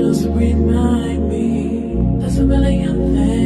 just remind me there's a million things.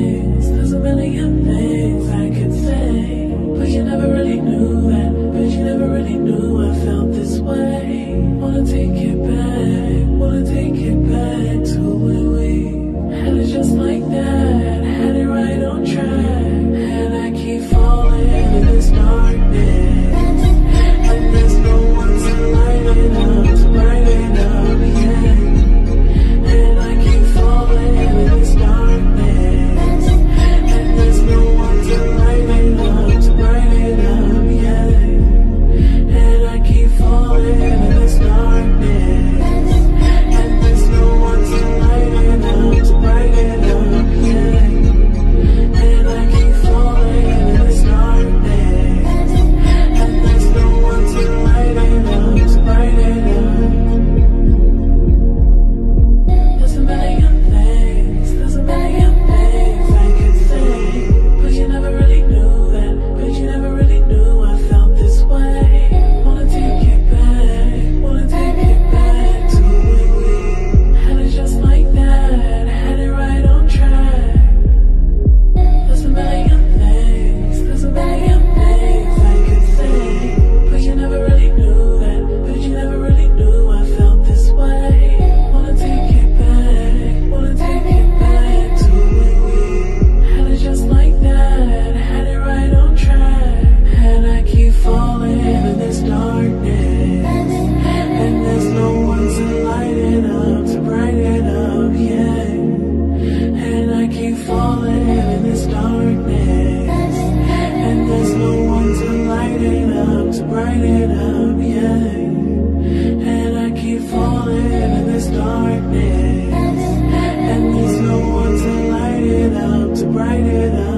brighter than